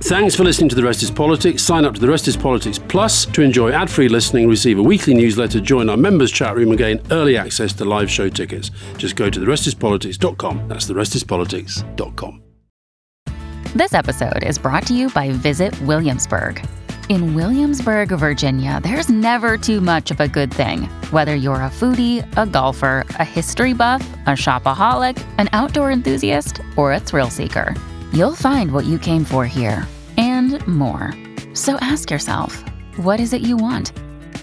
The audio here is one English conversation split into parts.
Thanks for listening to The Rest is Politics. Sign up to The Rest is Politics Plus to enjoy ad free listening, receive a weekly newsletter, join our members' chat room, and gain early access to live show tickets. Just go to therestispolitics.com. That's therestispolitics.com. This episode is brought to you by Visit Williamsburg. In Williamsburg, Virginia, there's never too much of a good thing. Whether you're a foodie, a golfer, a history buff, a shopaholic, an outdoor enthusiast, or a thrill seeker, you'll find what you came for here and more. So ask yourself, what is it you want?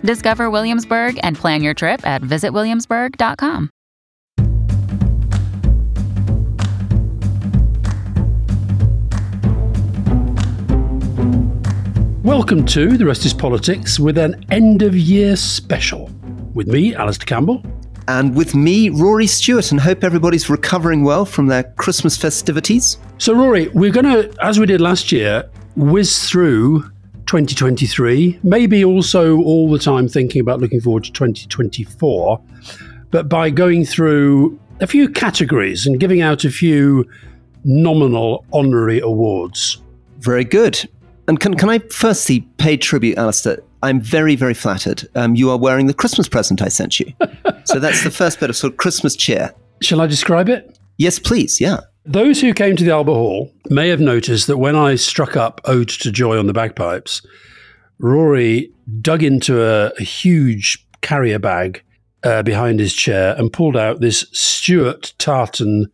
Discover Williamsburg and plan your trip at visitwilliamsburg.com. Welcome to The Rest is Politics with an end of year special. With me, Alastair Campbell. And with me, Rory Stewart, and hope everybody's recovering well from their Christmas festivities. So, Rory, we're going to, as we did last year, whiz through 2023, maybe also all the time thinking about looking forward to 2024, but by going through a few categories and giving out a few nominal honorary awards. Very good. And can, can I firstly pay tribute, Alastair? I'm very, very flattered. Um, you are wearing the Christmas present I sent you. so that's the first bit of sort of Christmas cheer. Shall I describe it? Yes, please. Yeah. Those who came to the Albert Hall may have noticed that when I struck up Ode to Joy on the bagpipes, Rory dug into a, a huge carrier bag uh, behind his chair and pulled out this Stuart Tartan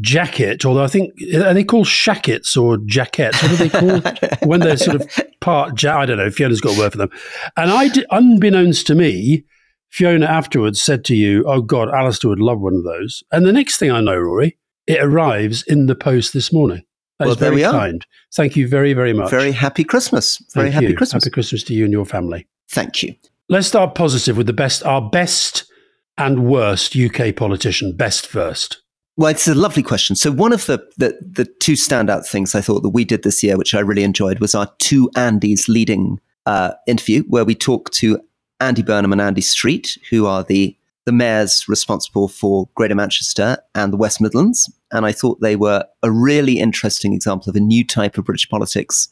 jacket, although I think are they called shackets or jackets? What are they called when they're sort of part? Ja- I don't know. Fiona's got a word for them. And I, unbeknownst to me, Fiona afterwards said to you, "Oh God, Alastair would love one of those." And the next thing I know, Rory, it arrives in the post this morning. That well, there we are. kind. Thank you very, very much. Very happy Christmas. Very Thank happy you. Christmas. Happy Christmas to you and your family. Thank you. Let's start positive with the best, our best and worst UK politician. Best first. Well, it's a lovely question. So one of the, the the two standout things I thought that we did this year, which I really enjoyed, was our two Andys leading uh, interview, where we talked to Andy Burnham and Andy Street, who are the the mayors responsible for Greater Manchester and the West Midlands. And I thought they were a really interesting example of a new type of British politics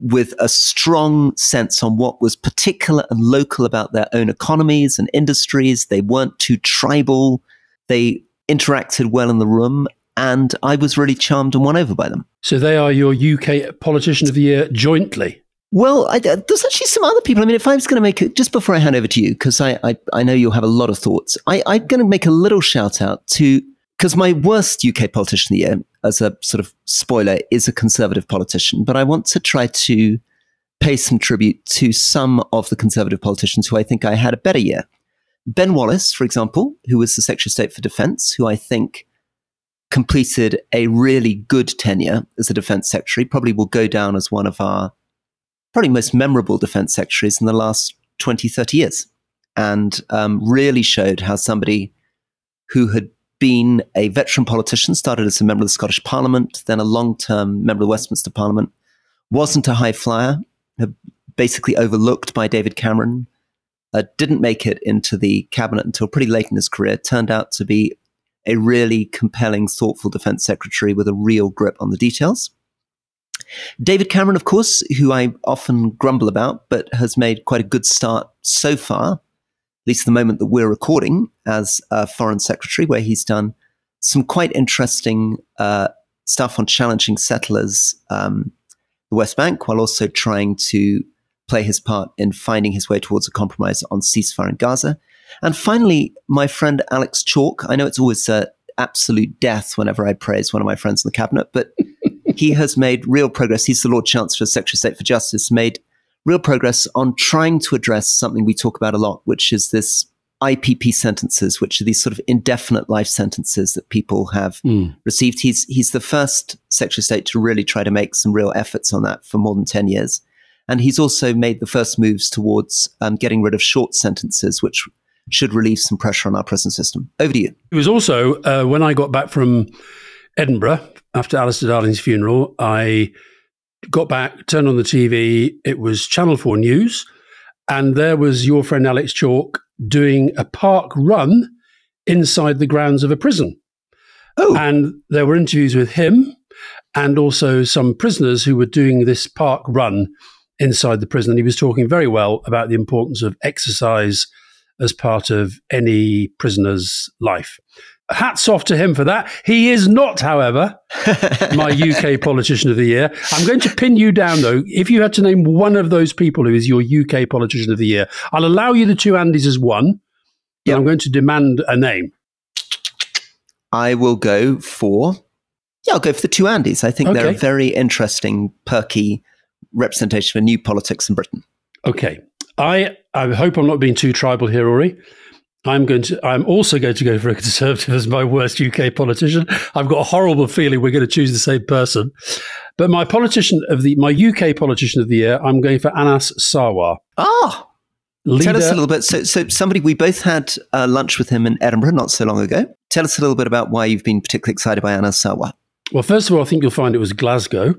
with a strong sense on what was particular and local about their own economies and industries. They weren't too tribal. They interacted well in the room. And I was really charmed and won over by them. So they are your UK Politician of the Year jointly. Well, I, uh, there's actually some other people. I mean, if I was going to make it, just before I hand over to you, because I, I, I know you'll have a lot of thoughts, I, I'm going to make a little shout out to, because my worst UK politician of the year, as a sort of spoiler, is a conservative politician. But I want to try to pay some tribute to some of the conservative politicians who I think I had a better year. Ben Wallace, for example, who was the Secretary of State for Defence, who I think completed a really good tenure as a Defence Secretary, probably will go down as one of our probably most memorable defense secretaries in the last 20, 30 years. And um, really showed how somebody who had been a veteran politician, started as a member of the Scottish Parliament, then a long term member of the Westminster Parliament, wasn't a high flyer, basically overlooked by David Cameron, uh, didn't make it into the cabinet until pretty late in his career, turned out to be a really compelling, thoughtful defense secretary with a real grip on the details. David Cameron, of course, who I often grumble about, but has made quite a good start so far, at least the moment that we're recording, as a foreign secretary, where he's done some quite interesting uh, stuff on challenging settlers, um, the West Bank, while also trying to play his part in finding his way towards a compromise on ceasefire in Gaza. And finally, my friend Alex Chalk. I know it's always uh, absolute death whenever I praise one of my friends in the cabinet, but he has made real progress. He's the Lord Chancellor, Secretary of State for Justice, made real progress on trying to address something we talk about a lot, which is this IPP sentences, which are these sort of indefinite life sentences that people have Mm. received. He's he's the first Secretary of State to really try to make some real efforts on that for more than ten years, and he's also made the first moves towards um, getting rid of short sentences, which should relieve some pressure on our prison system. Over to you. It was also uh, when I got back from Edinburgh after Alistair Darling's funeral, I got back, turned on the TV. It was Channel 4 News. And there was your friend Alex Chalk doing a park run inside the grounds of a prison. Oh, And there were interviews with him and also some prisoners who were doing this park run inside the prison. And he was talking very well about the importance of exercise as part of any prisoner's life. Hats off to him for that. He is not, however, my UK politician of the year. I'm going to pin you down, though. If you had to name one of those people who is your UK politician of the year, I'll allow you the two Andys as one. Yep. I'm going to demand a name. I will go for, yeah, I'll go for the two Andys. I think okay. they're a very interesting, perky representation of new politics in Britain. Okay. I, I hope I'm not being too tribal here, Rory. I'm going to. I'm also going to go for a conservative as my worst UK politician. I've got a horrible feeling we're going to choose the same person. But my politician of the my UK politician of the year, I'm going for Anas Sarwar. Ah, Leader. Tell us a little bit. So, so somebody we both had uh, lunch with him in Edinburgh not so long ago. Tell us a little bit about why you've been particularly excited by Anas Sarwar. Well, first of all, I think you'll find it was Glasgow.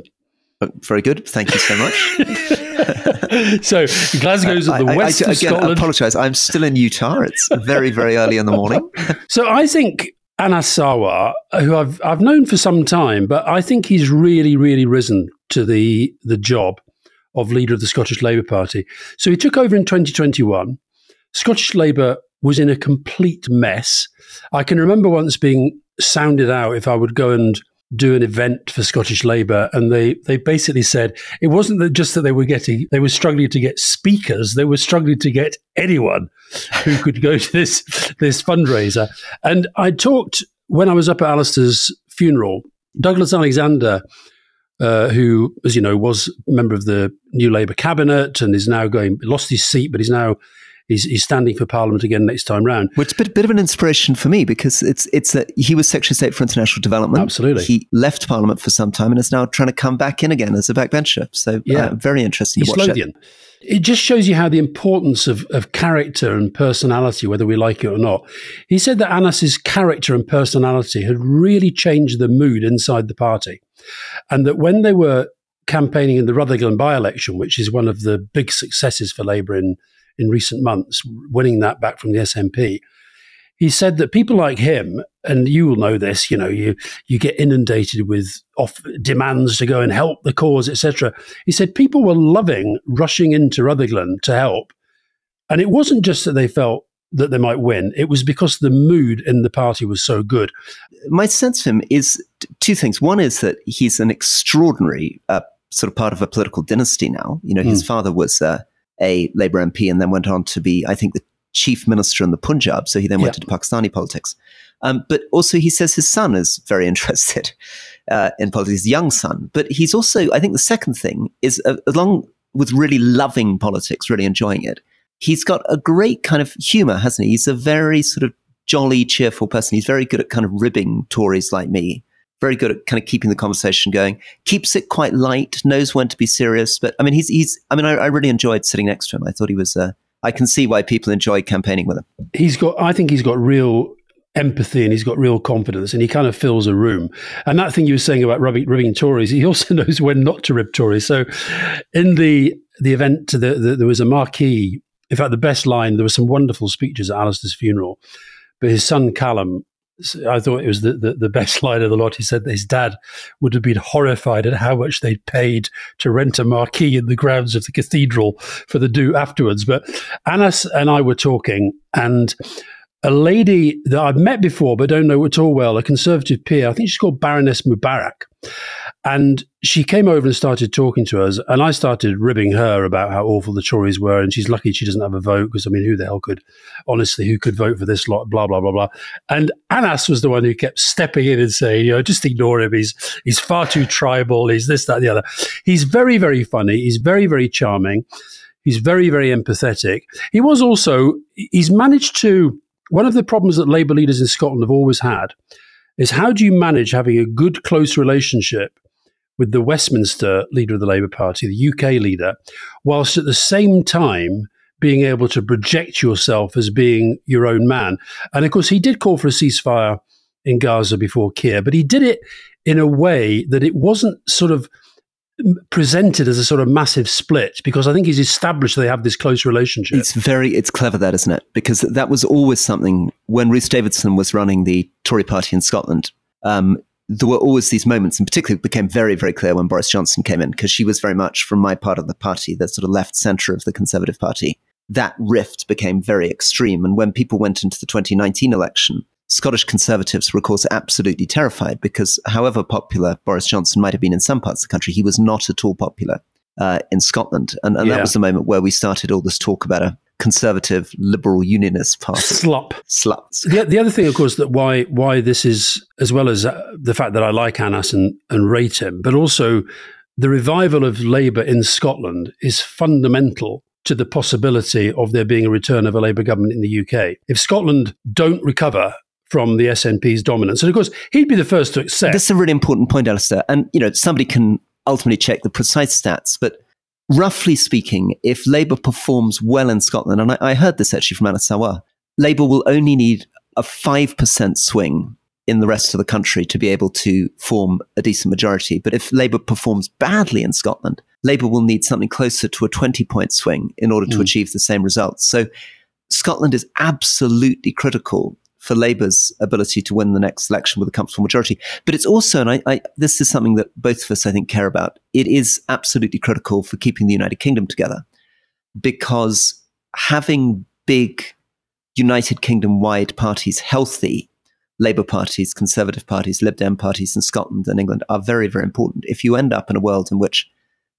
Very good. Thank you so much. so Glasgow's at the I, west I, I, of again, Scotland. I apologise. I'm still in Utah. It's very, very early in the morning. so I think Anas Sarwar, who I've I've known for some time, but I think he's really, really risen to the the job of leader of the Scottish Labour Party. So he took over in 2021. Scottish Labour was in a complete mess. I can remember once being sounded out if I would go and do an event for Scottish Labour, and they they basically said it wasn't that just that they were getting they were struggling to get speakers, they were struggling to get anyone who could go to this this fundraiser. And I talked when I was up at Alistair's funeral. Douglas Alexander, uh, who, as you know, was a member of the New Labour cabinet and is now going lost his seat, but he's now he's, he's standing for Parliament again next time round. Which is a bit, bit of an inspiration for me because it's it's a, he was Secretary of State for International Development. Absolutely, he left Parliament for some time and is now trying to come back in again as a backbencher. So uh, yeah, uh, very interesting. He's Lothian. It. it just shows you how the importance of, of character and personality, whether we like it or not. He said that Anas's character and personality had really changed the mood inside the party, and that when they were campaigning in the Rutherglen by election, which is one of the big successes for Labour in in recent months, winning that back from the SNP. He said that people like him, and you will know this, you know, you you get inundated with off demands to go and help the cause, etc. He said people were loving rushing into Rutherglen to help, and it wasn't just that they felt that they might win. It was because the mood in the party was so good. My sense of him is two things. One is that he's an extraordinary uh, sort of part of a political dynasty now. You know, his mm. father was uh, a Labour MP and then went on to be, I think, the chief minister in the Punjab. So he then went yeah. into Pakistani politics. Um, but also, he says his son is very interested uh, in politics, his young son. But he's also, I think, the second thing is, uh, along with really loving politics, really enjoying it, he's got a great kind of humor, hasn't he? He's a very sort of jolly, cheerful person. He's very good at kind of ribbing Tories like me very good at kind of keeping the conversation going. Keeps it quite light, knows when to be serious. But I mean, he's he's. I mean, I, I really enjoyed sitting next to him. I thought he was. Uh, I can see why people enjoy campaigning with him. He's got. I think he's got real empathy and he's got real confidence and he kind of fills a room. And that thing you were saying about ribbing, ribbing Tories, he also knows when not to rib Tories. So in the the event, the, the, there was a marquee. In fact, the best line. There were some wonderful speeches at Alistair's funeral, but his son Callum I thought it was the, the, the, best line of the lot. He said that his dad would have been horrified at how much they'd paid to rent a marquee in the grounds of the cathedral for the do afterwards. But Anas and I were talking, and a lady that I've met before but don't know at all well, a conservative peer, I think she's called Baroness Mobarik. And she came over and started talking to us, and I started ribbing her about how awful the Tories were, and she's lucky she doesn't have a vote because I mean, who the hell could, honestly, who could vote for this lot? Blah blah blah blah. And Anas was the one who kept stepping in and saying, you know, just ignore him. He's he's far too tribal. He's this that the other. He's very very funny. He's very very charming. He's very very empathetic. He was also he's managed to one of the problems that Labour leaders in Scotland have always had is how do you manage having a good, close relationship with the Westminster leader of the Labour Party, the UK leader, whilst at the same time being able to project yourself as being your own man. And of course, he did call for a ceasefire in Gaza before Keir, but he did it in a way that it wasn't sort of presented as a sort of massive split because I think he's established they have this close relationship. It's very, it's clever that, isn't it? Because that was always something when Ruth Davidson was running the Tory party in Scotland. Um, there were always these moments, and particularly it became very, very clear when Boris Johnson came in, because she was very much from my part of the party, the sort of left centre of the Conservative Party. That rift became very extreme. And when people went into the 2019 election, Scottish Conservatives were, of course, absolutely terrified because however popular Boris Johnson might have been in some parts of the country, he was not at all popular uh, in Scotland. And, and Yeah. that was the moment where we started all this talk about a conservative liberal unionist party. Slop. Sluts. The, the other thing, of course, that why why this is as well as uh, the fact that I like Anas and, and rate him, but also the revival of Labour in Scotland is fundamental to the possibility of there being a return of a Labour government in the UK. If Scotland don't recover from the SNP's dominance, and of course he'd be the first to accept. This is a really important point, Alastair. And, you know, somebody can ultimately check the precise stats, but roughly speaking, if Labour performs well in Scotland, and I, I heard this actually from Sarwar, Labour will only need a 5% swing in the rest of the country to be able to form a decent majority. But if Labour performs badly in Scotland, Labour will need something closer to a 20 point swing in order to Mm. achieve the same results. So Scotland is absolutely critical for Labour's ability to win the next election with a comfortable majority. But it's also, and I, I, this is something that both of us, I think, care about, it is absolutely critical for keeping the United Kingdom together because having big United Kingdom wide parties healthy, Labour parties, Conservative parties, Lib Dem parties in Scotland and England are very, very important. If you end up in a world in which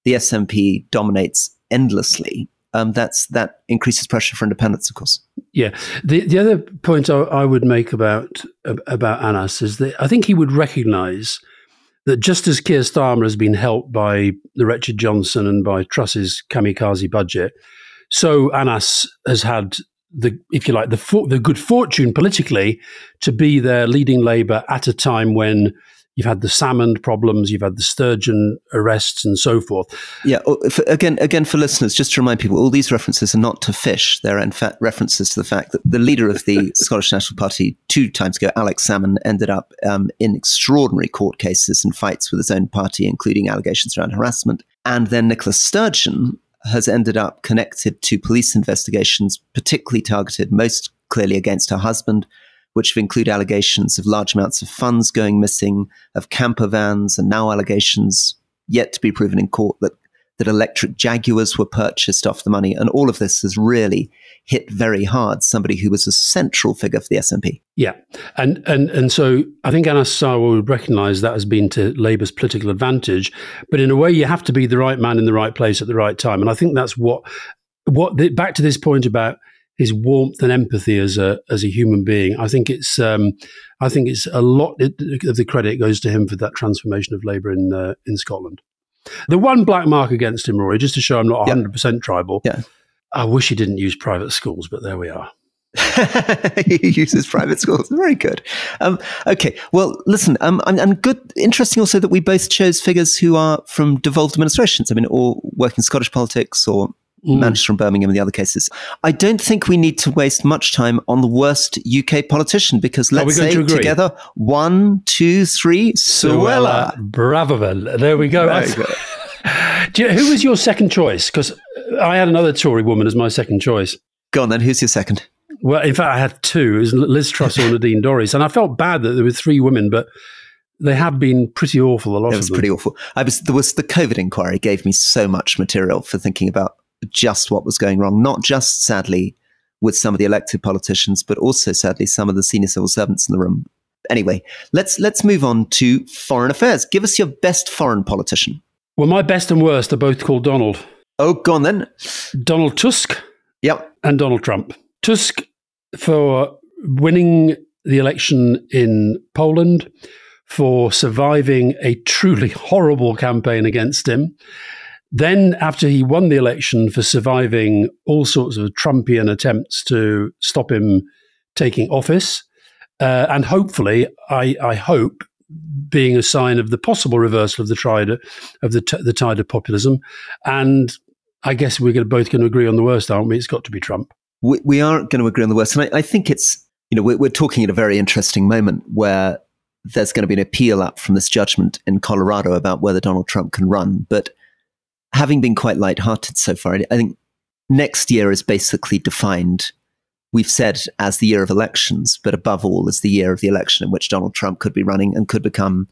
the SNP dominates endlessly, um, that's that increases pressure for independence, of course. Yeah. The the other point I, I would make about about Anas is that I think he would recognise that just as Keir Starmer has been helped by the wretched Johnson and by Truss's kamikaze budget, so Anas has had the, if you like, the for, the good fortune politically to be there leading Labour at a time when you've had the salmon problems, you've had the sturgeon arrests, and so forth. Yeah. oh, Again, again, for listeners, just to remind people, all these references are not to fish. They're in fact references to the fact that the leader of the Scottish National Party two times ago, Alex Salmond, ended up um, in extraordinary court cases and fights with his own party, including allegations around harassment. And then Nicola Sturgeon has ended up connected to police investigations, particularly targeted most clearly against her husband, which include allegations of large amounts of funds going missing, of camper vans, and now allegations yet to be proven in court that that electric Jaguars were purchased off the money, and all of this has really hit very hard somebody who was a central figure for the SNP. Yeah, and and and so I think Anas Sarwar would recognise that has been to Labour's political advantage, but in a way, you have to be the right man in the right place at the right time, and I think that's what what the, back to this point about his warmth and empathy as a as a human being. I think it's um, I think it's a lot of the credit goes to him for that transformation of Labour in uh, in Scotland. The one black mark against him, Rory, just to show I'm not Yeah. 100 percent tribal. Yeah. I wish he didn't use private schools, but there we are. he uses private schools. Very good. Um, okay. Well, listen, um, and, and good, interesting also that we both chose figures who are from devolved administrations. I mean, or working Scottish politics or Mm. Manchester and Birmingham in the other cases. I don't think we need to waste much time on the worst UK politician because let's say to together one, two, three, Suella. Braverman. There we go. Do you- who was your second choice? Because I had another Tory woman as my second choice. Go on then. Who's your second? Well, in fact, I had two. It was Liz Truss or Nadine Dorries. And I felt bad that there were three women, but they have been pretty awful, a lot It was pretty awful. I was there was the COVID inquiry gave me so much material for thinking about just what was going wrong. Not just sadly with some of the elected politicians, but also sadly some of the senior civil servants in the room. Anyway, let's let's move on to foreign affairs. Give us your best foreign politician. well, my best and worst are both called Donald. Oh, go on then. Donald Tusk Yep. and Donald Trump. Tusk for winning the election in Poland, for surviving a truly horrible campaign against him. Then, after he won the election, for surviving all sorts of Trumpian attempts to stop him taking office. Uh, and hopefully, I, I hope, being a sign of the possible reversal of the tide of the, t- the tide of populism. And I guess we're both going to agree on the worst, aren't we? It's got to be Trump. we, we are going to agree on the worst. And I, I think it's, you know, we're, we're talking at a very interesting moment where there's going to be an appeal up from this judgment in Colorado about whether Donald Trump can run. But having been quite lighthearted so far, I think next year is basically defined, we've said, as the year of elections, but above all, as the year of the election in which Donald Trump could be running and could become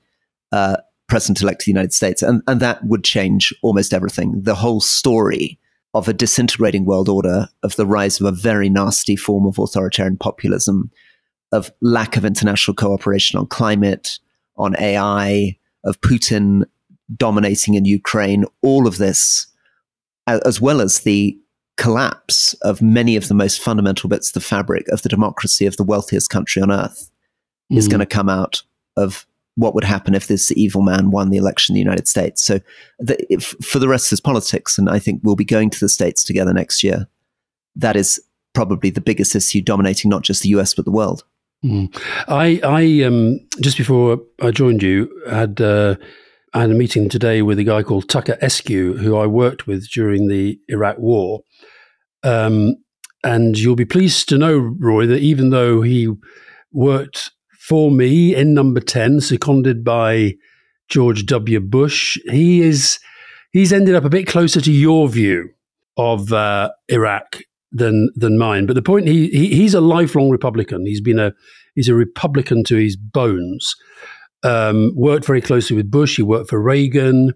uh, president elect of the United States. And, and that would change almost everything. The whole story of a disintegrating world order, of the rise of a very nasty form of authoritarian populism, of lack of international cooperation on climate, on AI, of Putin dominating in Ukraine, all of this, as well as the collapse of many of the most fundamental bits of the fabric of the democracy of the wealthiest country on earth, mm. is going to come out of what would happen if this evil man won the election in the United States. So, the, if, for the rest of his politics, and I think we'll be going to the States together next year, that is probably the biggest issue dominating not just the US, but the world. Mm. I, I um, just before I joined you, had, uh, I had a meeting today with a guy called Tucker Eskew, who I worked with during the Iraq War. Um, and you'll be pleased to know, Roy, that even though he worked for me in number 10, seconded by George W. Bush. He is he's ended up a bit closer to your view of uh, Iraq than than mine. But the point he, he, he's a lifelong Republican. He's been a he's a Republican to his bones. Um, worked very closely with Bush. He worked for Reagan.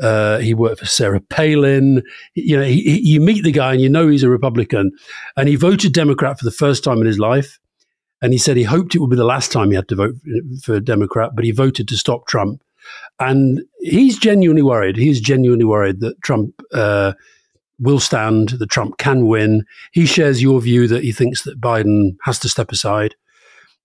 Uh, he worked for Sarah Palin. You know, he, he, you meet the guy and you know he's a Republican, and he voted Democrat for the first time in his life. And he said he hoped it would be the last time he had to vote for Democrat, but he voted to stop Trump. And he's genuinely worried. He's genuinely worried that Trump uh, will stand, that Trump can win. He shares your view that he thinks that Biden has to step aside.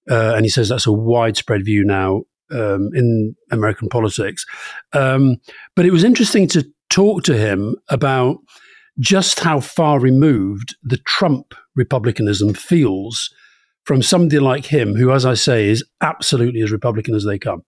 Uh, and he says that's a widespread view now um, in American politics. Um, but it was interesting to talk to him about just how far removed the Trump republicanism feels from somebody like him, who, as I say, is absolutely as Republican as they come.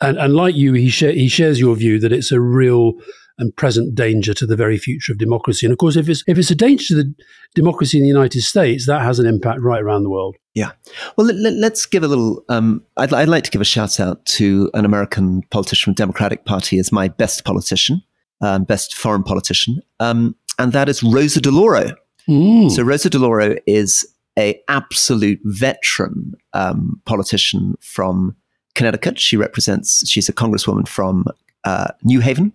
And, and like you, he, sh- he shares your view that it's a real and present danger to the very future of democracy. And of course, if it's if it's a danger to the democracy in the United States, that has an impact right around the world. Yeah. Well, let, us give a little. Um, I'd, I'd, like to give a shout out to an American politician from the Democratic Party as my best politician, um, best foreign politician, um, and that is Rosa DeLauro. Mm. So Rosa DeLauro is a absolute veteran um, politician from Connecticut. She represents. She's a congresswoman from uh, New Haven.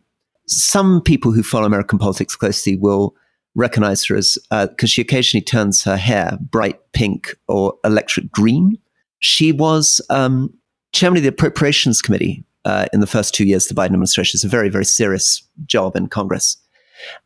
Some people who follow American politics closely will recognize her as because uh, she occasionally turns her hair bright pink or electric green. She was um, chairman of the Appropriations Committee uh, in the first two years of the Biden administration. It's a very, very serious job in Congress.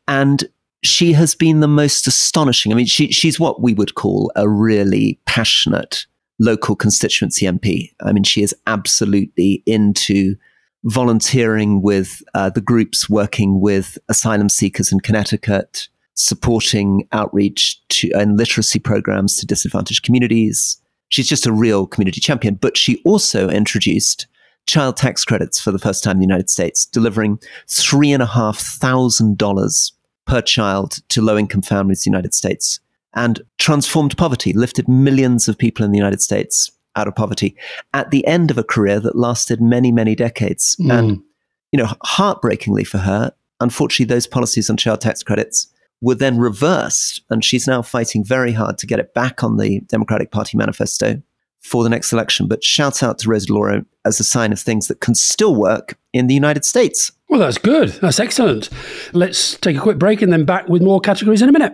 And she has been the most astonishing. I mean, she, she's what we would call a really passionate local constituency MP. I mean, she is absolutely into volunteering with uh, the groups working with asylum seekers in Connecticut, supporting outreach to, and literacy programs to disadvantaged communities. She's just a real community champion. But she also introduced child tax credits for the first time in the United States, delivering three and a half thousand dollars per child to low income families in the United States and transformed poverty, lifted millions of people in the United States out of poverty at the end of a career that lasted many, many decades. Mm. And, you know, heartbreakingly for her, unfortunately, those policies on child tax credits were then reversed. And she's now fighting very hard to get it back on the Democratic Party manifesto for the next election. But shout out to Rosa DeLauro as a sign of things that can still work in the United States. Well, that's good. That's excellent. Let's take a quick break and then back with more categories in a minute.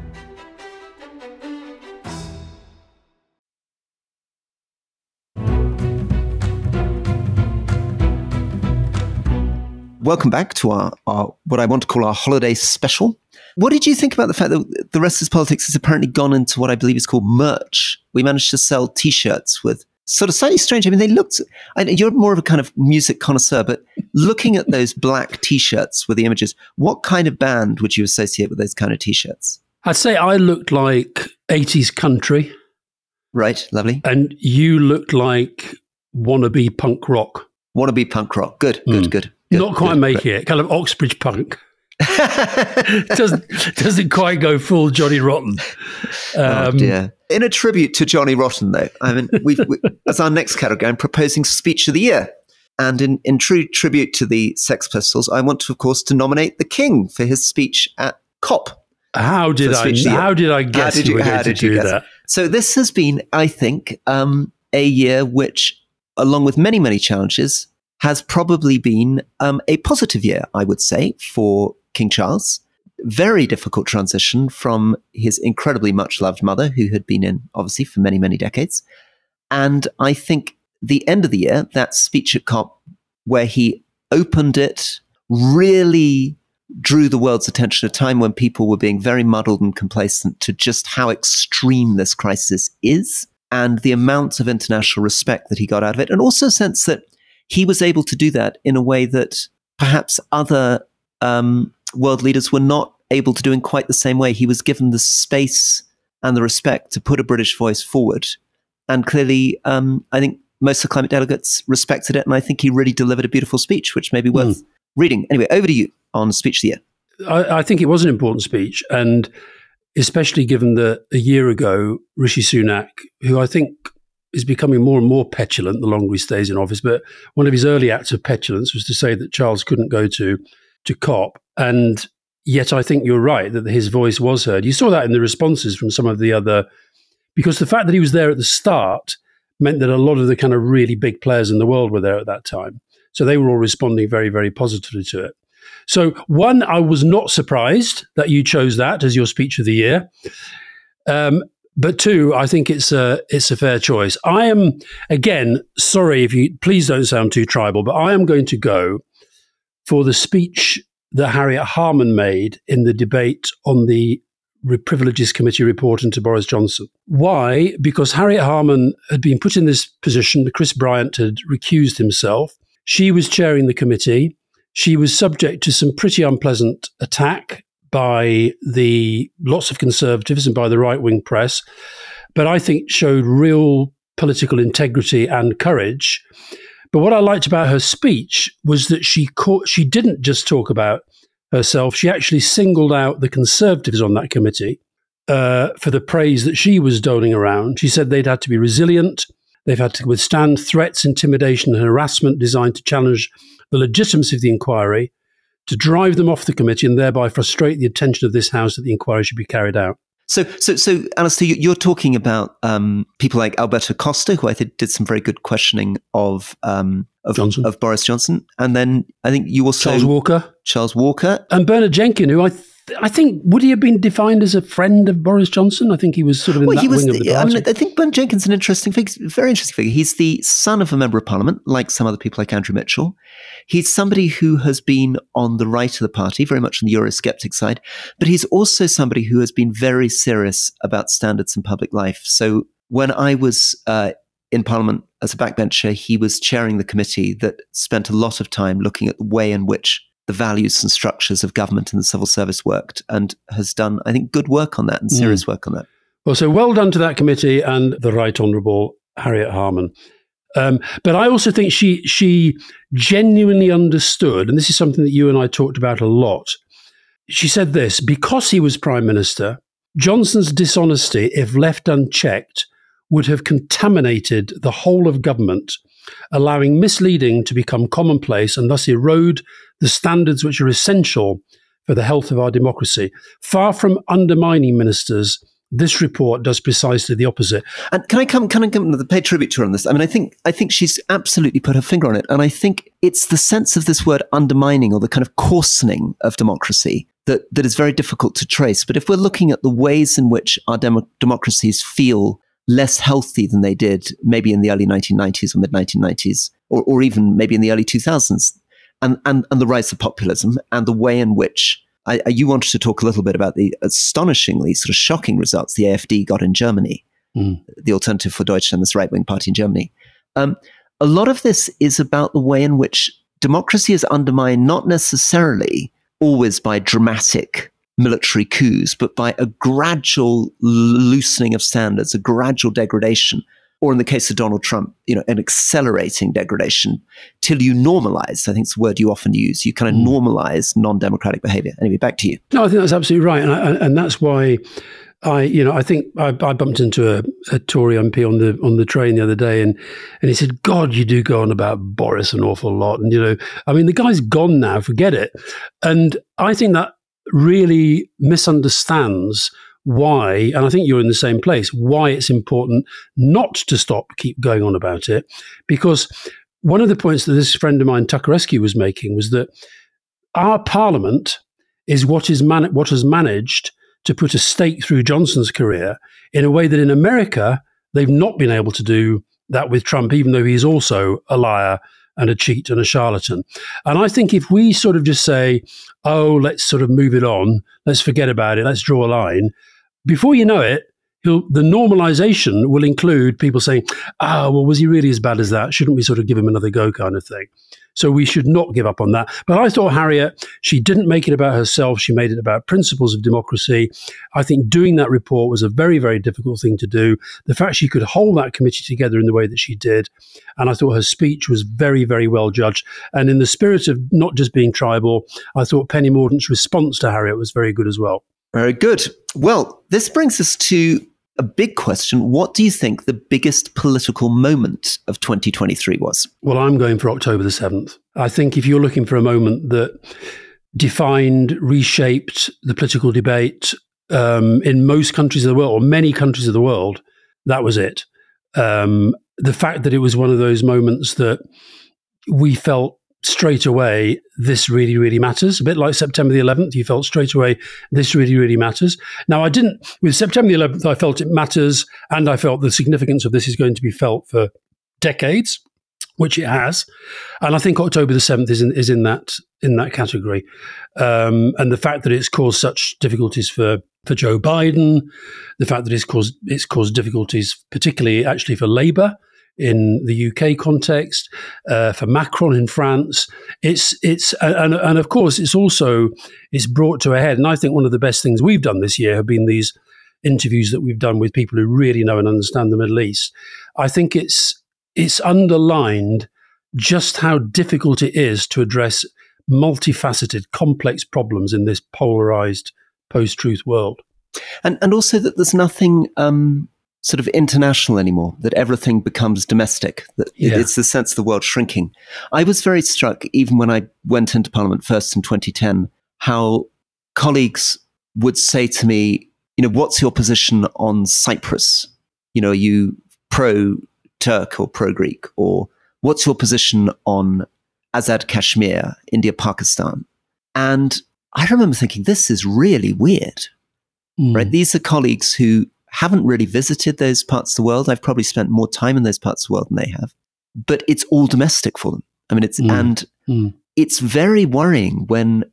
Welcome back to our, our what I want to call our holiday special. What did you think about the fact that the rest of politics has apparently gone into what I believe is called merch? We managed to sell T-shirts with sort of slightly strange. I mean, they looked. I, you're more of a kind of music connoisseur, but looking at those black T-shirts with the images, what kind of band would you associate with those kind of T-shirts? I'd say I looked like 80s country, Right, lovely. and you looked like wannabe punk rock. Wannabe punk rock. Good, good, Mm. good. Good, Not quite good. making it, kind of Oxbridge punk. doesn't doesn't quite go full Johnny Rotten. oh Um, dear. In a tribute to Johnny Rotten, though, I mean, we've, as our next category, I'm proposing speech of the year. And in, in true tribute to the Sex Pistols, I want to, of course, to nominate the King for his speech at COP. How did I? speech of. How did I guess did you you- were how going to did you do guess? that? So this has been, I think, um, a year which, along with many, many challenges, has probably been um, a positive year, I would say, for King Charles. Very difficult transition from his incredibly much loved mother, who had been in, obviously, for many, many decades. And I think the end of the year, that speech at COP, where he opened it, really drew the world's attention at a time when people were being very muddled and complacent to just how extreme this crisis is and the amount of international respect that he got out of it. And also a sense that he was able to do that in a way that perhaps other um, world leaders were not able to do in quite the same way. He was given the space and the respect to put a British voice forward. And clearly, um, I think most of the climate delegates respected it. And I think he really delivered a beautiful speech, which may be worth reading. Anyway, over to you on Speech of the Year. I, I think it was an important speech, and especially given that a year ago, Rishi Sunak, who I think is becoming more and more petulant the longer he stays in office, but one of his early acts of petulance was to say that Charles couldn't go to to COP, and yet I think you're right that his voice was heard. You saw that in the responses from some of the other, because the fact that he was there at the start meant that a lot of the kind of really big players in the world were there at that time. So they were all responding very, very positively to it. So, one, I was not surprised that you chose that as your speech of the year. Um, but two, I think it's a it's a fair choice. I am again sorry if you please don't sound too tribal, but I am going to go for the speech that Harriet Harman made in the debate on the Privileges Committee report into Boris Johnson. Why? Because Harriet Harman had been put in this position. Chris Bryant had recused himself. She was chairing the committee. She was subject to some pretty unpleasant attack by the lots of conservatives and by the right wing press, but I think showed real political integrity and courage. But what I liked about her speech was that she caught, she didn't just talk about herself; she actually singled out the conservatives on that committee uh, for the praise that she was doling around. She said they'd had to be resilient, they've had to withstand threats, intimidation, and harassment designed to challenge the legitimacy of the inquiry to drive them off the committee and thereby frustrate the attention of this House that the inquiry should be carried out. So, so, so, Alastair, you- you're talking about um, people like Alberto Costa, who I think did some very good questioning of um, of, of Boris Johnson, and then I think you also Charles Walker Charles Walker. and Bernard Jenkin, who I th- I think would he have been defined as a friend of Boris Johnson? I think he was sort of in Well, that he was. wing of the I, party. mean, I think Ben Jenkins is an interesting figure, very interesting figure. He's the son of a member of parliament, like some other people like Andrew Mitchell. He's somebody who has been on the right of the party, very much on the Eurosceptic side, but he's also somebody who has been very serious about standards in public life. So when I was uh, in parliament as a backbencher, he was chairing the committee that spent a lot of time looking at the way in which the values and structures of government and the civil service worked and has done, I think, good work on that and serious work on that. Well, so well done to that committee and the Right Honourable Harriet Harman. Um, but I also think she she genuinely understood, and this is something that you and I talked about a lot. She said this because he was prime minister, Johnson's dishonesty, if left unchecked, would have contaminated the whole of government, allowing misleading to become commonplace and thus erode the standards which are essential for the health of our democracy. Far from undermining ministers, this report does precisely the opposite. And can I come? Can I come to pay tribute to her on this? I mean, I think I think she's absolutely put her finger on it, and I think it's the sense of this word undermining or the kind of coarsening of democracy that that is very difficult to trace. But if we're looking at the ways in which our demo- democracies feel less healthy than they did maybe in the early 1990s or mid 1990s, or, or even maybe in the early 2000s, and, and and the rise of populism and the way in which I, you wanted to talk a little bit about the astonishingly sort of shocking results the AfD got in Germany, mm. the Alternative for Deutschland, this right wing party in Germany. Um, a lot of this is about the way in which democracy is undermined, not necessarily always by dramatic military coups, but by a gradual loosening of standards, a gradual degradation or in the case of Donald Trump, you know, an accelerating degradation till you normalize. I think it's a word you often use. You kind of mm. normalize non-democratic behavior. Anyway, back to you. No, I think that's absolutely right, and I, and that's why. I, you know, I think I, I bumped into a, a, Tory MP on the on the train the other day, and and he said, "God, you do go on about Boris an awful lot." And you know, I mean, the guy's gone now, forget it. And I think that really misunderstands why, and I think you're in the same place, why it's important not to stop, keep going on about it. Because one of the points that this friend of mine, Tucker Eskew, was making was that our parliament is what is man- what has managed to put a stake through Johnson's career in a way that in America they've not been able to do that with Trump, even though he's also a liar and a cheat and a charlatan. And I think if we sort of just say, oh, let's sort of move it on, let's forget about it, let's draw a line, before you know it, the normalization will include people saying, ah, well, was he really as bad as that? Shouldn't we sort of give him another go kind of thing? So we should not give up on that. But I thought Harriet, she didn't make it about herself. She made it about principles of democracy. I think doing that report was a very, very difficult thing to do. The fact she could hold that committee together in the way that she did. And I thought her speech was very, very well judged. And in the spirit of not just being tribal, I thought Penny Mordaunt's response to Harriet was very good as well. Very good. Well, this brings us to a big question. What do you think the biggest political moment of 2023 was? Well, I'm going for October the 7th. I think if you're looking for a moment that defined, reshaped the political debate um, in most countries of the world, or many countries of the world, that was it. Um, the fact that it was one of those moments that we felt straight away, this really, really matters. A bit like September the 11th, you felt straight away, this really, really matters. Now, I didn't, with September the 11th, I felt it matters, and I felt the significance of this is going to be felt for decades, which it has. And I think October the 7th is in, is in, that, in that category. Um, and the fact that it's caused such difficulties for, for Joe Biden, the fact that it's caused, it's caused difficulties, particularly actually for Labour in the UK context, uh, for Macron in France. It's it's and, and of course it's also it's brought to a head. And I think one of the best things we've done this year have been these interviews that we've done with people who really know and understand the Middle East. I think it's it's underlined just how difficult it is to address multifaceted, complex problems in this polarized post-truth world. And and also that there's nothing um, sort of international anymore, that everything becomes domestic, that yeah. it's the sense of the world shrinking. I was very struck, even when I went into Parliament first in 2010, how colleagues would say to me, you know, what's your position on Cyprus? You know, are you pro Turk or pro Greek? Or what's your position on Azad Kashmir, India, Pakistan? And I remember thinking, this is really weird, mm. right? These are colleagues who haven't really visited those parts of the world. I've probably spent more time in those parts of the world than they have, but it's all domestic for them. I mean, it's, mm. and mm. it's very worrying when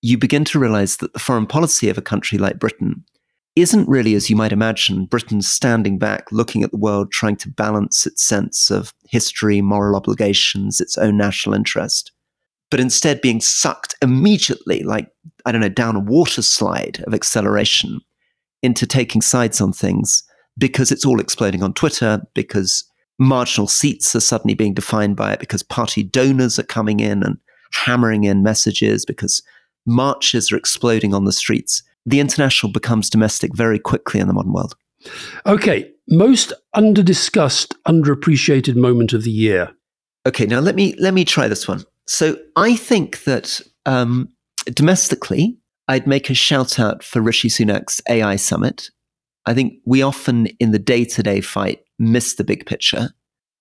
you begin to realize that the foreign policy of a country like Britain isn't really, as you might imagine, Britain standing back, looking at the world, trying to balance its sense of history, moral obligations, its own national interest. but instead being sucked immediately, like, I don't know, down a water slide of acceleration into taking sides on things because it's all exploding on Twitter, because marginal seats are suddenly being defined by it, because party donors are coming in and hammering in messages, because marches are exploding on the streets. The international becomes domestic very quickly in the modern world. Okay, most underdiscussed, underappreciated moment of the year. Okay, now let me let me try this one. So I think that um, domestically, I'd make a shout out for Rishi Sunak's AI summit. I think we often in the day to day fight miss the big picture.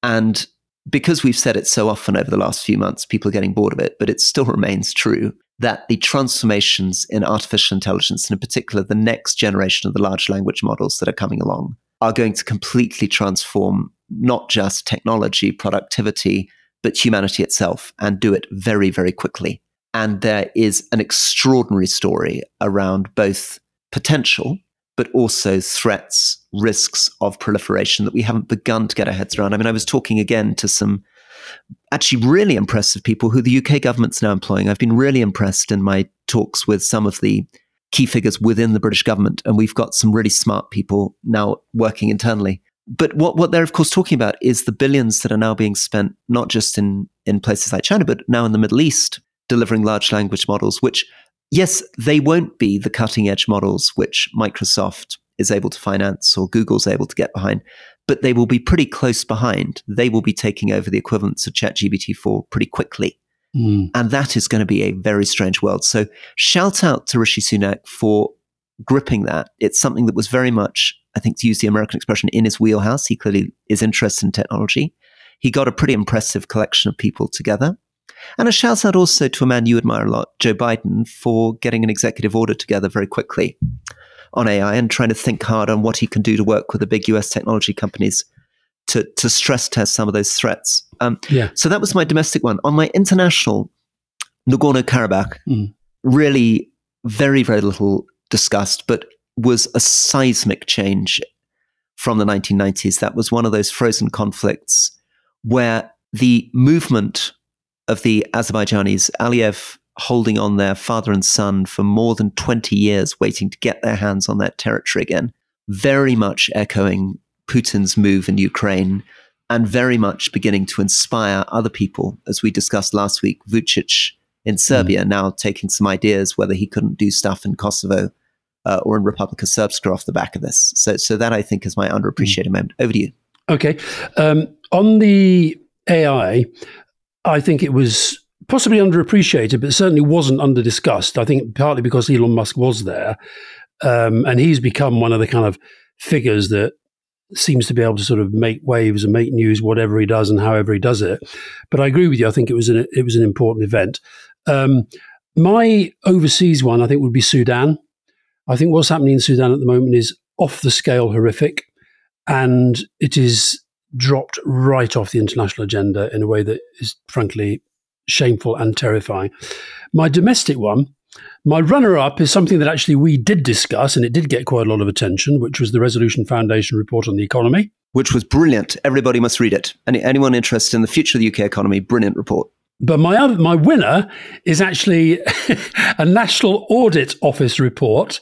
And because we've said it so often over the last few months, people are getting bored of it, but it still remains true that the transformations in artificial intelligence, and in particular the next generation of the large language models that are coming along, are going to completely transform not just technology, productivity, but humanity itself and do it very, very quickly. And there is an extraordinary story around both potential, but also threats, risks of proliferation that we haven't begun to get our heads around. I mean, I was talking again to some actually really impressive people who the UK government's now employing. I've been really impressed in my talks with some of the key figures within the British government, and we've got some really smart people now working internally. But what, what they're of course talking about is the billions that are now being spent not just in, in places like China, but now in the Middle East, delivering large language models, which yes, they won't be the cutting edge models which Microsoft is able to finance or Google's able to get behind, but they will be pretty close behind. They will be taking over the equivalents of ChatGPT 4 pretty quickly. Mm. And that is going to be a very strange world. So shout out to Rishi Sunak for gripping that. It's something that was very much, I think, to use the American expression, in his wheelhouse. He clearly is interested in technology. He got a pretty impressive collection of people together. And a shout out also to a man you admire a lot, Joe Biden, for getting an executive order together very quickly on AI and trying to think hard on what he can do to work with the big US technology companies to, to stress test some of those threats. Um, yeah. So that was my domestic one. On my international, Nagorno Karabakh, mm. really very, very little discussed, but was a seismic change from the 1990s. That was one of those frozen conflicts where the movement of the Azerbaijanis, Aliyev holding on their father and son for more than 20 years, waiting to get their hands on that territory again, very much echoing Putin's move in Ukraine and very much beginning to inspire other people. As we discussed last week, Vucic in Serbia mm. now taking some ideas whether he couldn't do stuff in Kosovo uh, or in Republika Srpska off the back of this. So, so that I think is my underappreciated mm. moment. Over to you. Okay. Um, on the AI, I think it was possibly underappreciated, but certainly wasn't underdiscussed. I think partly because Elon Musk was there, um, and he's become one of the kind of figures that seems to be able to sort of make waves and make news, whatever he does and however he does it. But I agree with you. I think it was an it was an important event. Um, my overseas one, I think, would be Sudan. I think what's happening in Sudan at the moment is off the scale horrific, and it is dropped right off the international agenda in a way that is frankly shameful and terrifying. My domestic one, my runner up is something that actually we did discuss and it did get quite a lot of attention, which was the Resolution Foundation report on the economy. Which was brilliant. Everybody must read it. Any, anyone interested in the future of the UK economy, brilliant report. But my other, my winner is actually a National Audit Office report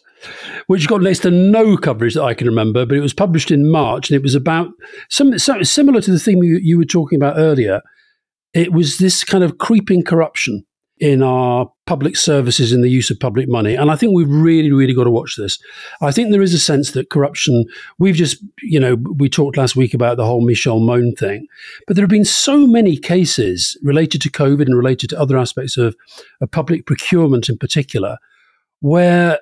which got next to no coverage that I can remember, but it was published in March and it was about some, similar to the thing you, you were talking about earlier. It was this kind of creeping corruption in our public services in the use of public money. And I think we've really, really got to watch this. I think there is a sense that corruption, we've just, you know, we talked last week about the whole Michelle Mone thing, but there have been so many cases related to COVID and related to other aspects of, of public procurement in particular, where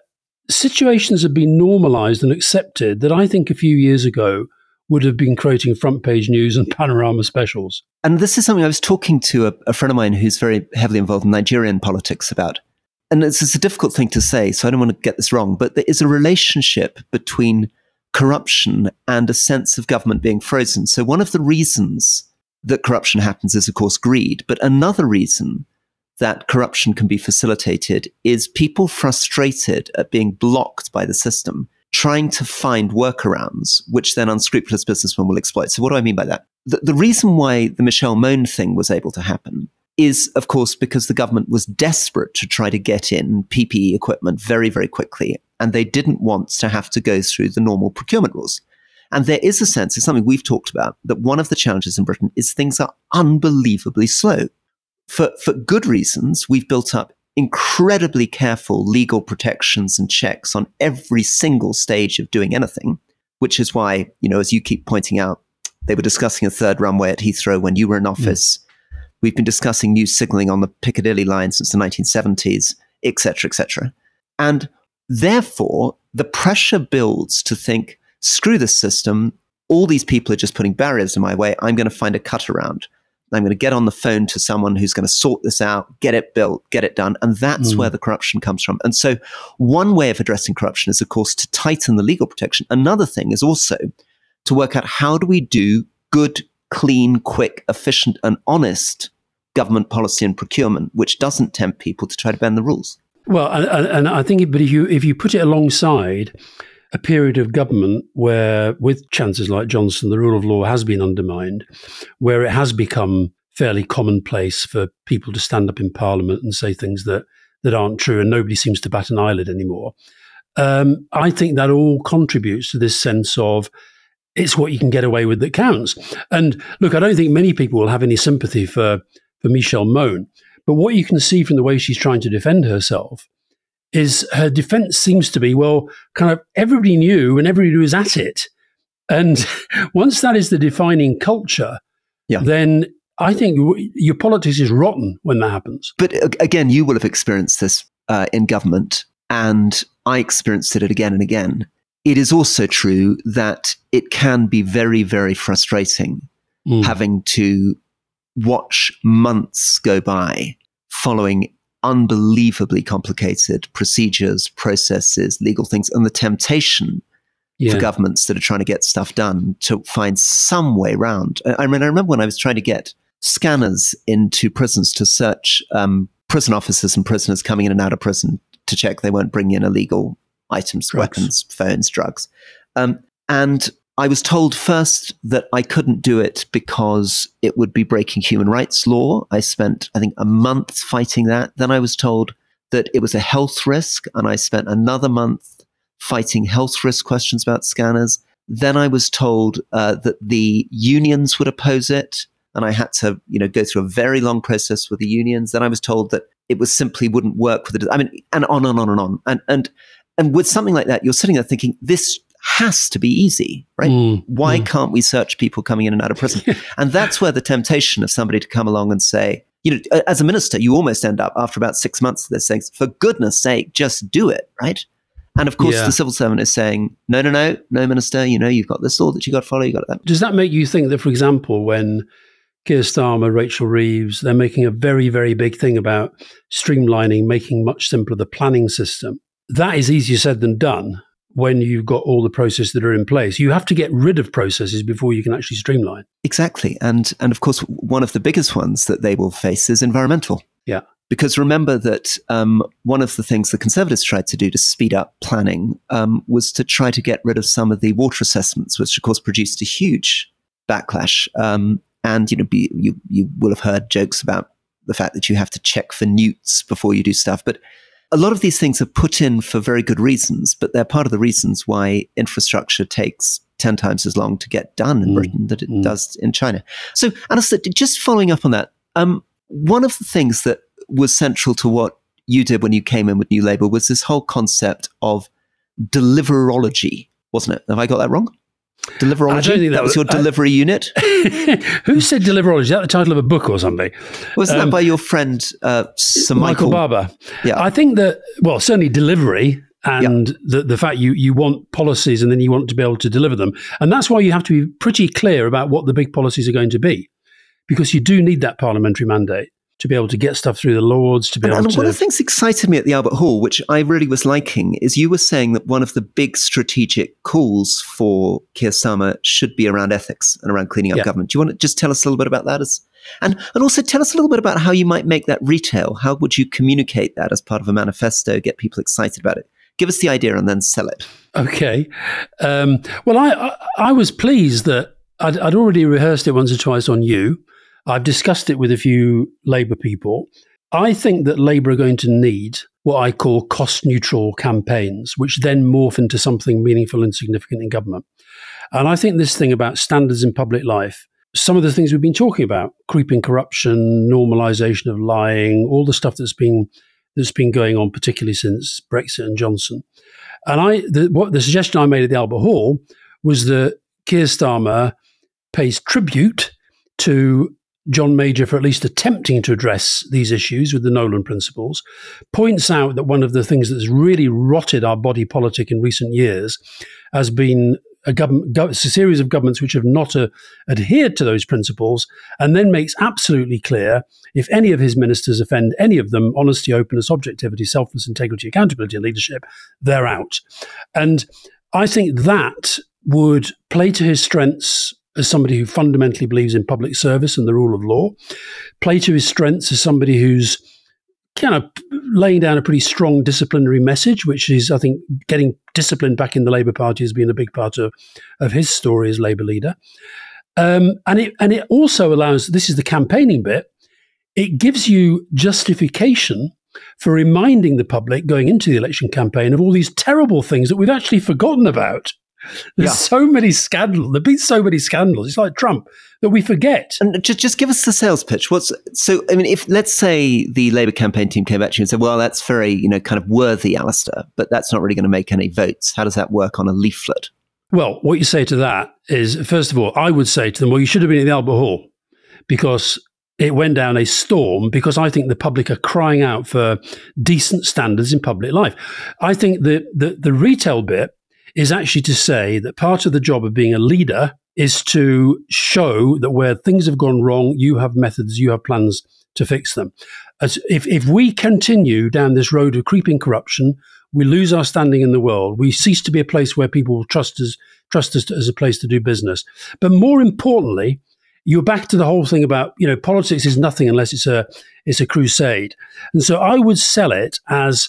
situations have been normalized and accepted that I think a few years ago would have been creating front page news and panorama specials. And this is something I was talking to a, a friend of mine who's very heavily involved in Nigerian politics about. And it's, it's a difficult thing to say, so I don't want to get this wrong, but there is a relationship between corruption and a sense of government being frozen. So one of the reasons that corruption happens is, of course, greed. But another reason that corruption can be facilitated is people frustrated at being blocked by the system, trying to find workarounds, which then unscrupulous businessmen will exploit. So, what do I mean by that? The, the reason why the Michelle Mone thing was able to happen is, of course, because the government was desperate to try to get in PPE equipment very, very quickly. And they didn't want to have to go through the normal procurement rules. And there is a sense, it's something we've talked about, that one of the challenges in Britain is things are unbelievably slow. For, for good reasons, we've built up incredibly careful legal protections and checks on every single stage of doing anything, which is why, you know, as you keep pointing out, they were discussing a third runway at Heathrow when you were in office. Mm. We've been discussing new signaling on the Piccadilly line since the 1970s, etc., etc. And therefore, the pressure builds to think, screw this system. All these people are just putting barriers in my way. I'm going to find a cut around. I'm going to get on the phone to someone who's going to sort this out, get it built, get it done. And that's mm. where the corruption comes from. And so, one way of addressing corruption is, of course, to tighten the legal protection. Another thing is also to work out how do we do good, clean, quick, efficient, and honest government policy and procurement, which doesn't tempt people to try to bend the rules. Well, and, and I think, but if you if you put it alongside a period of government where, with chances like Johnson, the rule of law has been undermined, where it has become fairly commonplace for people to stand up in Parliament and say things that that aren't true, and nobody seems to bat an eyelid anymore. Um, I think that all contributes to this sense of it's what you can get away with that counts. And look, I don't think many people will have any sympathy for for Michelle Mone, but what you can see from the way she's trying to defend herself is her defense seems to be well, kind of everybody knew and everybody was at it. And once that is the defining culture, yeah. then I think your politics is rotten when that happens. But again, you will have experienced this uh, in government, and I experienced it again and again. It is also true that it can be very, very frustrating mm. having to watch months go by following unbelievably complicated procedures, processes, legal things, and the temptation yeah. for governments that are trying to get stuff done to find some way around. I mean, I remember when I was trying to get scanners into prisons to search um, prison officers and prisoners coming in and out of prison to check they weren't bringing in illegal items, drugs. weapons, phones, drugs. Um, and I was told first that I couldn't do it because it would be breaking human rights law. I spent, I think, a month fighting that. Then I was told that it was a health risk, and I spent another month fighting health risk questions about scanners. Then I was told uh, that the unions would oppose it, and I had to, you know, go through a very long process with the unions. Then I was told that it was simply wouldn't work with the. I mean, and on and on and on. And and and with something like that, you're sitting there thinking this has to be easy, right? Mm, Why mm. can't we search people coming in and out of prison? and that's where the temptation of somebody to come along and say, you know, as a minister, you almost end up after about six months of this saying, for goodness sake, just do it, right? And of course, yeah. the civil servant is saying, no, no, no, no, minister, you know, you've got this law that you've got to follow, you've got that. Does that make you think that, for example, when Keir Starmer, Rachel Reeves, they're making a very, very big thing about streamlining, making much simpler the planning system? That is easier said than done when you've got all the processes that are in place. You have to get rid of processes before you can actually streamline. Exactly. And and of course one of the biggest ones that they will face is environmental. Yeah. Because remember that um, one of the things the Conservatives tried to do to speed up planning um, was to try to get rid of some of the water assessments, which of course produced a huge backlash. Um, and you know, be, you you will have heard jokes about the fact that you have to check for newts before you do stuff, but a lot of these things are put in for very good reasons, but they're part of the reasons why infrastructure takes 10 times as long to get done in mm. Britain that it mm. does in China. So, Alastair, just following up on that, um, one of the things that was central to what you did when you came in with New Labour was this whole concept of deliverology, wasn't it? Have I got that wrong? Deliverology? That, that, was your delivery unit? Who said deliverology? Is that the title of a book or something? Wasn't um, that by your friend uh, Sir Michael, Michael Barber? Yeah. I think that, well, certainly delivery and the, the fact you, you want policies and then you want to be able to deliver them. And that's why you have to be pretty clear about what the big policies are going to be, because you do need that parliamentary mandate to be able to get stuff through the Lords, to be and, able and to. One of the things excited me at the Albert Hall, which I really was liking, is you were saying that one of the big strategic calls for Keir Starmer should be around ethics and around cleaning up yeah. government. Do you want to just tell us a little bit about that? As, and, and also tell us a little bit about how you might make that retail. How would you communicate that as part of a manifesto, get people excited about it? Give us the idea and then sell it. Okay. Um, well, I, I, I was pleased that I'd, I'd already rehearsed it once or twice on you. I've discussed it with a few Labour people. I think that Labour are going to need what I call cost neutral campaigns, which then morph into something meaningful and significant in government. And I think this thing about standards in public life, some of the things we've been talking about, creeping corruption, normalization of lying, all the stuff that's been that's been going on, particularly since Brexit and Johnson. And I, the, what the suggestion I made at the Albert Hall was that Keir Starmer pays tribute to John Major for at least attempting to address these issues with the Nolan principles, points out that one of the things that's really rotted our body politic in recent years has been a, government, a series of governments which have not uh, adhered to those principles, and then makes absolutely clear if any of his ministers offend any of them honesty, openness, objectivity, selfless, integrity, accountability, and leadership they're out. And I think that would play to his strengths as somebody who fundamentally believes in public service and the rule of law, play to his strengths as somebody who's kind of laying down a pretty strong disciplinary message, which is, I think, getting discipline back in the Labour Party has been a big part of, of his story as Labour leader. Um, and it and it also allows this is the campaigning bit. It gives you justification for reminding the public going into the election campaign of all these terrible things that we've actually forgotten about. There's yeah. so many scandals. There've been so many scandals. It's like Trump that we forget. And just just give us the sales pitch. What's so? I mean, if let's say the Labour campaign team came back to you and said, "Well, that's very you know kind of worthy, Alastair, but that's not really going to make any votes." How does that work on a leaflet? Well, what you say to that is, first of all, I would say to them, "Well, you should have been in the Albert Hall," because it went down a storm because I think the public are crying out for decent standards in public life. I think the, the, the retail bit is actually to say that part of the job of being a leader is to show that where things have gone wrong, you have methods, you have plans to fix them. As if, if we continue down this road of creeping corruption, we lose our standing in the world. We cease to be a place where people will trust us, trust us as a place to do business. But more importantly, you're back to the whole thing about you know politics is nothing unless it's a it's a crusade, and so I would sell it as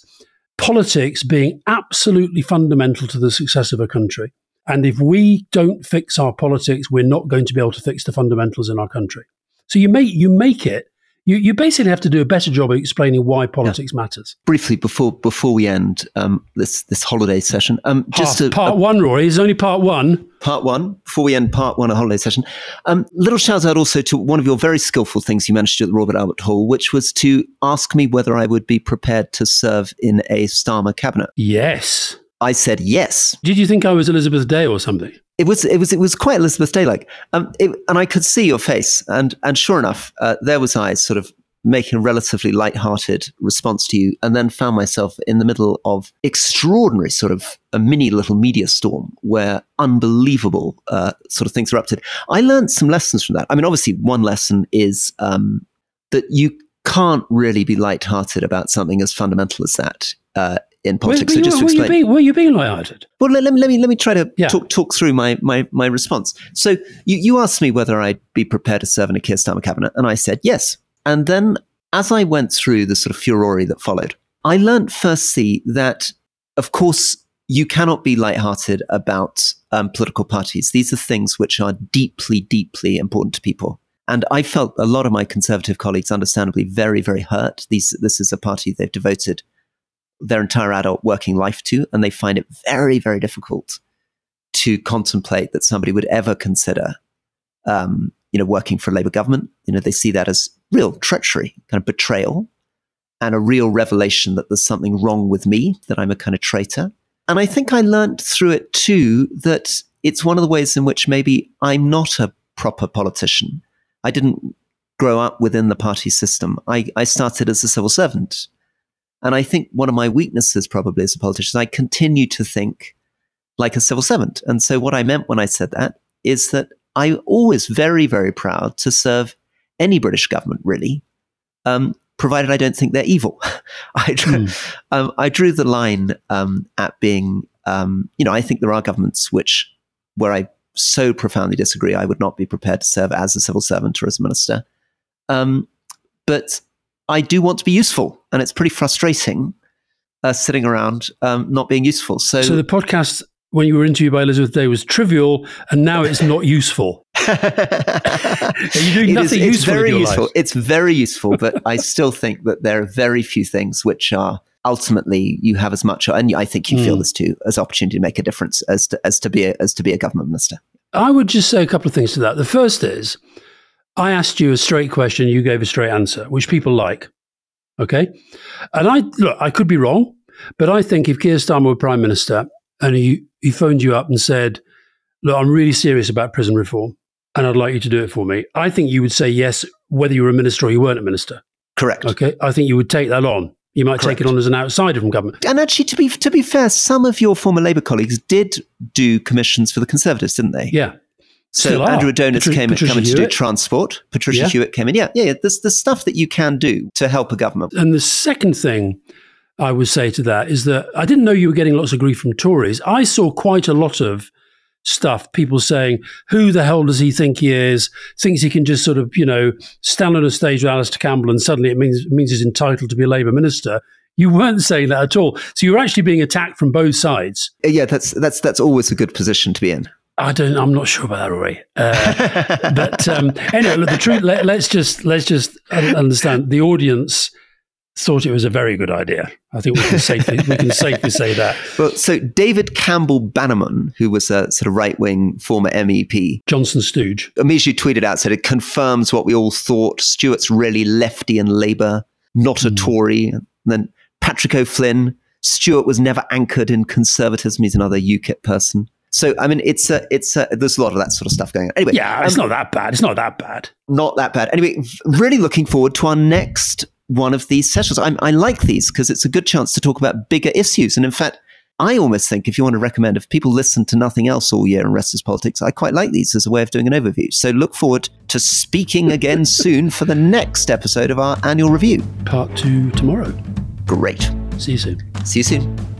politics being absolutely fundamental to the success of a country. And if we don't fix our politics, we're not going to be able to fix the fundamentals in our country. So you make you make it. You, you basically have to do a better job of explaining why politics yeah. matters. Briefly, before before we end um, this this holiday session, um, just Half, part one, Rory is only part one. Part one. Before we end part one, a holiday session. Um, little shout out also to one of your very skillful things you managed to do at the Robert Albert Hall, which was to ask me whether I would be prepared to serve in a Starmer cabinet. Yes. I said yes. Did you think I was Elizabeth Day or something? It was it was it was quite Elizabeth Day like, um, and I could see your face, and and sure enough, uh, there was I sort of making a relatively light-hearted response to you, and then found myself in the middle of extraordinary sort of a mini little media storm where unbelievable uh, sort of things erupted. I learned some lessons from that. I mean, obviously, one lesson is um, that you can't really be light-hearted about something as fundamental as that. Uh, in politics. Were, so just were, to explain, you being, were you being lighthearted? Well, let, let, me let me let me try to yeah. talk talk through my my my response. So you you asked me whether I'd be prepared to serve in a Keir Starmer cabinet, and I said yes. And then as I went through the sort of furore that followed, I learned firstly that, of course, you cannot be lighthearted about um, political parties. These are things which are deeply, deeply important to people. And I felt a lot of my conservative colleagues, understandably, very, very hurt. These, this is a party they've devoted their entire adult working life to, and they find it very, very difficult to contemplate that somebody would ever consider, um, you know, working for a Labour government. You know, they see that as real treachery, kind of betrayal, and a real revelation that there's something wrong with me, that I'm a kind of traitor. And I think I learned through it too that it's one of the ways in which maybe I'm not a proper politician. I didn't grow up within the party system. I, I started as a civil servant. And I think one of my weaknesses, probably as a politician, is I continue to think like a civil servant. And so, what I meant when I said that is that I'm always very, very proud to serve any British government, really, um, provided I don't think they're evil. I, drew, mm. um, I, drew, the line um, at being, um, you know, I think there are governments which, where I so profoundly disagree, I would not be prepared to serve as a civil servant or as a minister. Um, but I do want to be useful, and it's pretty frustrating uh, sitting around um, not being useful. So, so the podcast when you were interviewed by Elizabeth Day was trivial, and now it's not useful. Are you doing It is- nothing it's useful? very useful. life? It's very useful, but I still think that there are very few things which are ultimately you have as much, and I think you feel Hmm. this too, as opportunity to make a difference as to, as to be a, as to be a government minister. I would just say a couple of things to that. The first is, I asked you a straight question, you gave a straight answer, which people like. Okay, and I look, I could be wrong, but I think if Keir Starmer were prime minister and he he phoned you up and said, "Look, I'm really serious about prison reform, and I'd like you to do it for me," I think you would say yes, whether you were a minister or you weren't a minister. Correct. Okay, I think you would take that on. You might Correct. take it on as an outsider from government. And actually, to be to be fair, some of your former Labour colleagues did do commissions for the Conservatives, didn't they? Yeah. So. Andrew Adonis Patri- came Patricia coming to do transport. Patricia Yeah. Hewitt came in. Yeah, yeah, yeah. There's the stuff that you can do to help a government. And the second thing I would say to that is that I didn't know you were getting lots of grief from Tories. I saw quite a lot of stuff, people saying, who the hell does he think he is? Thinks he can just sort of, you know, stand on a stage with Alastair Campbell and suddenly it means, means he's entitled to be a Labour minister. You weren't saying that at all. So you were actually being attacked from both sides. Yeah, that's that's that's always a good position to be in. I don't. I'm not sure about that, Rory. Uh, but um, anyway, look, the truth. Let, let's just let's just un- understand. The audience thought it was a very good idea. I think we can safely we can safely say that. Well, so David Campbell Bannerman, who was a sort of right wing former MEP, Johnson Stooge. immediately tweeted out said it confirms what we all thought. Stewart's really lefty and Labour, not a Hmm. Tory. And then Patrick O'Flynn, Stuart was never anchored in conservatism. He's another UKIP person. So I mean, it's a, it's a, there's a lot of that sort of stuff going on. Anyway, Yeah, it's um, not that bad. It's not that bad. not that bad. Anyway, really looking forward to our next one of these sessions. I'm, I like these because it's a good chance to talk about bigger issues. And in fact, I almost think if you want to recommend, if people listen to nothing else all year in Rest Is Politics, I quite like these as a way of doing an overview. So look forward to speaking again soon for the next episode of our annual review. Part two tomorrow. Great. See you soon. See you soon.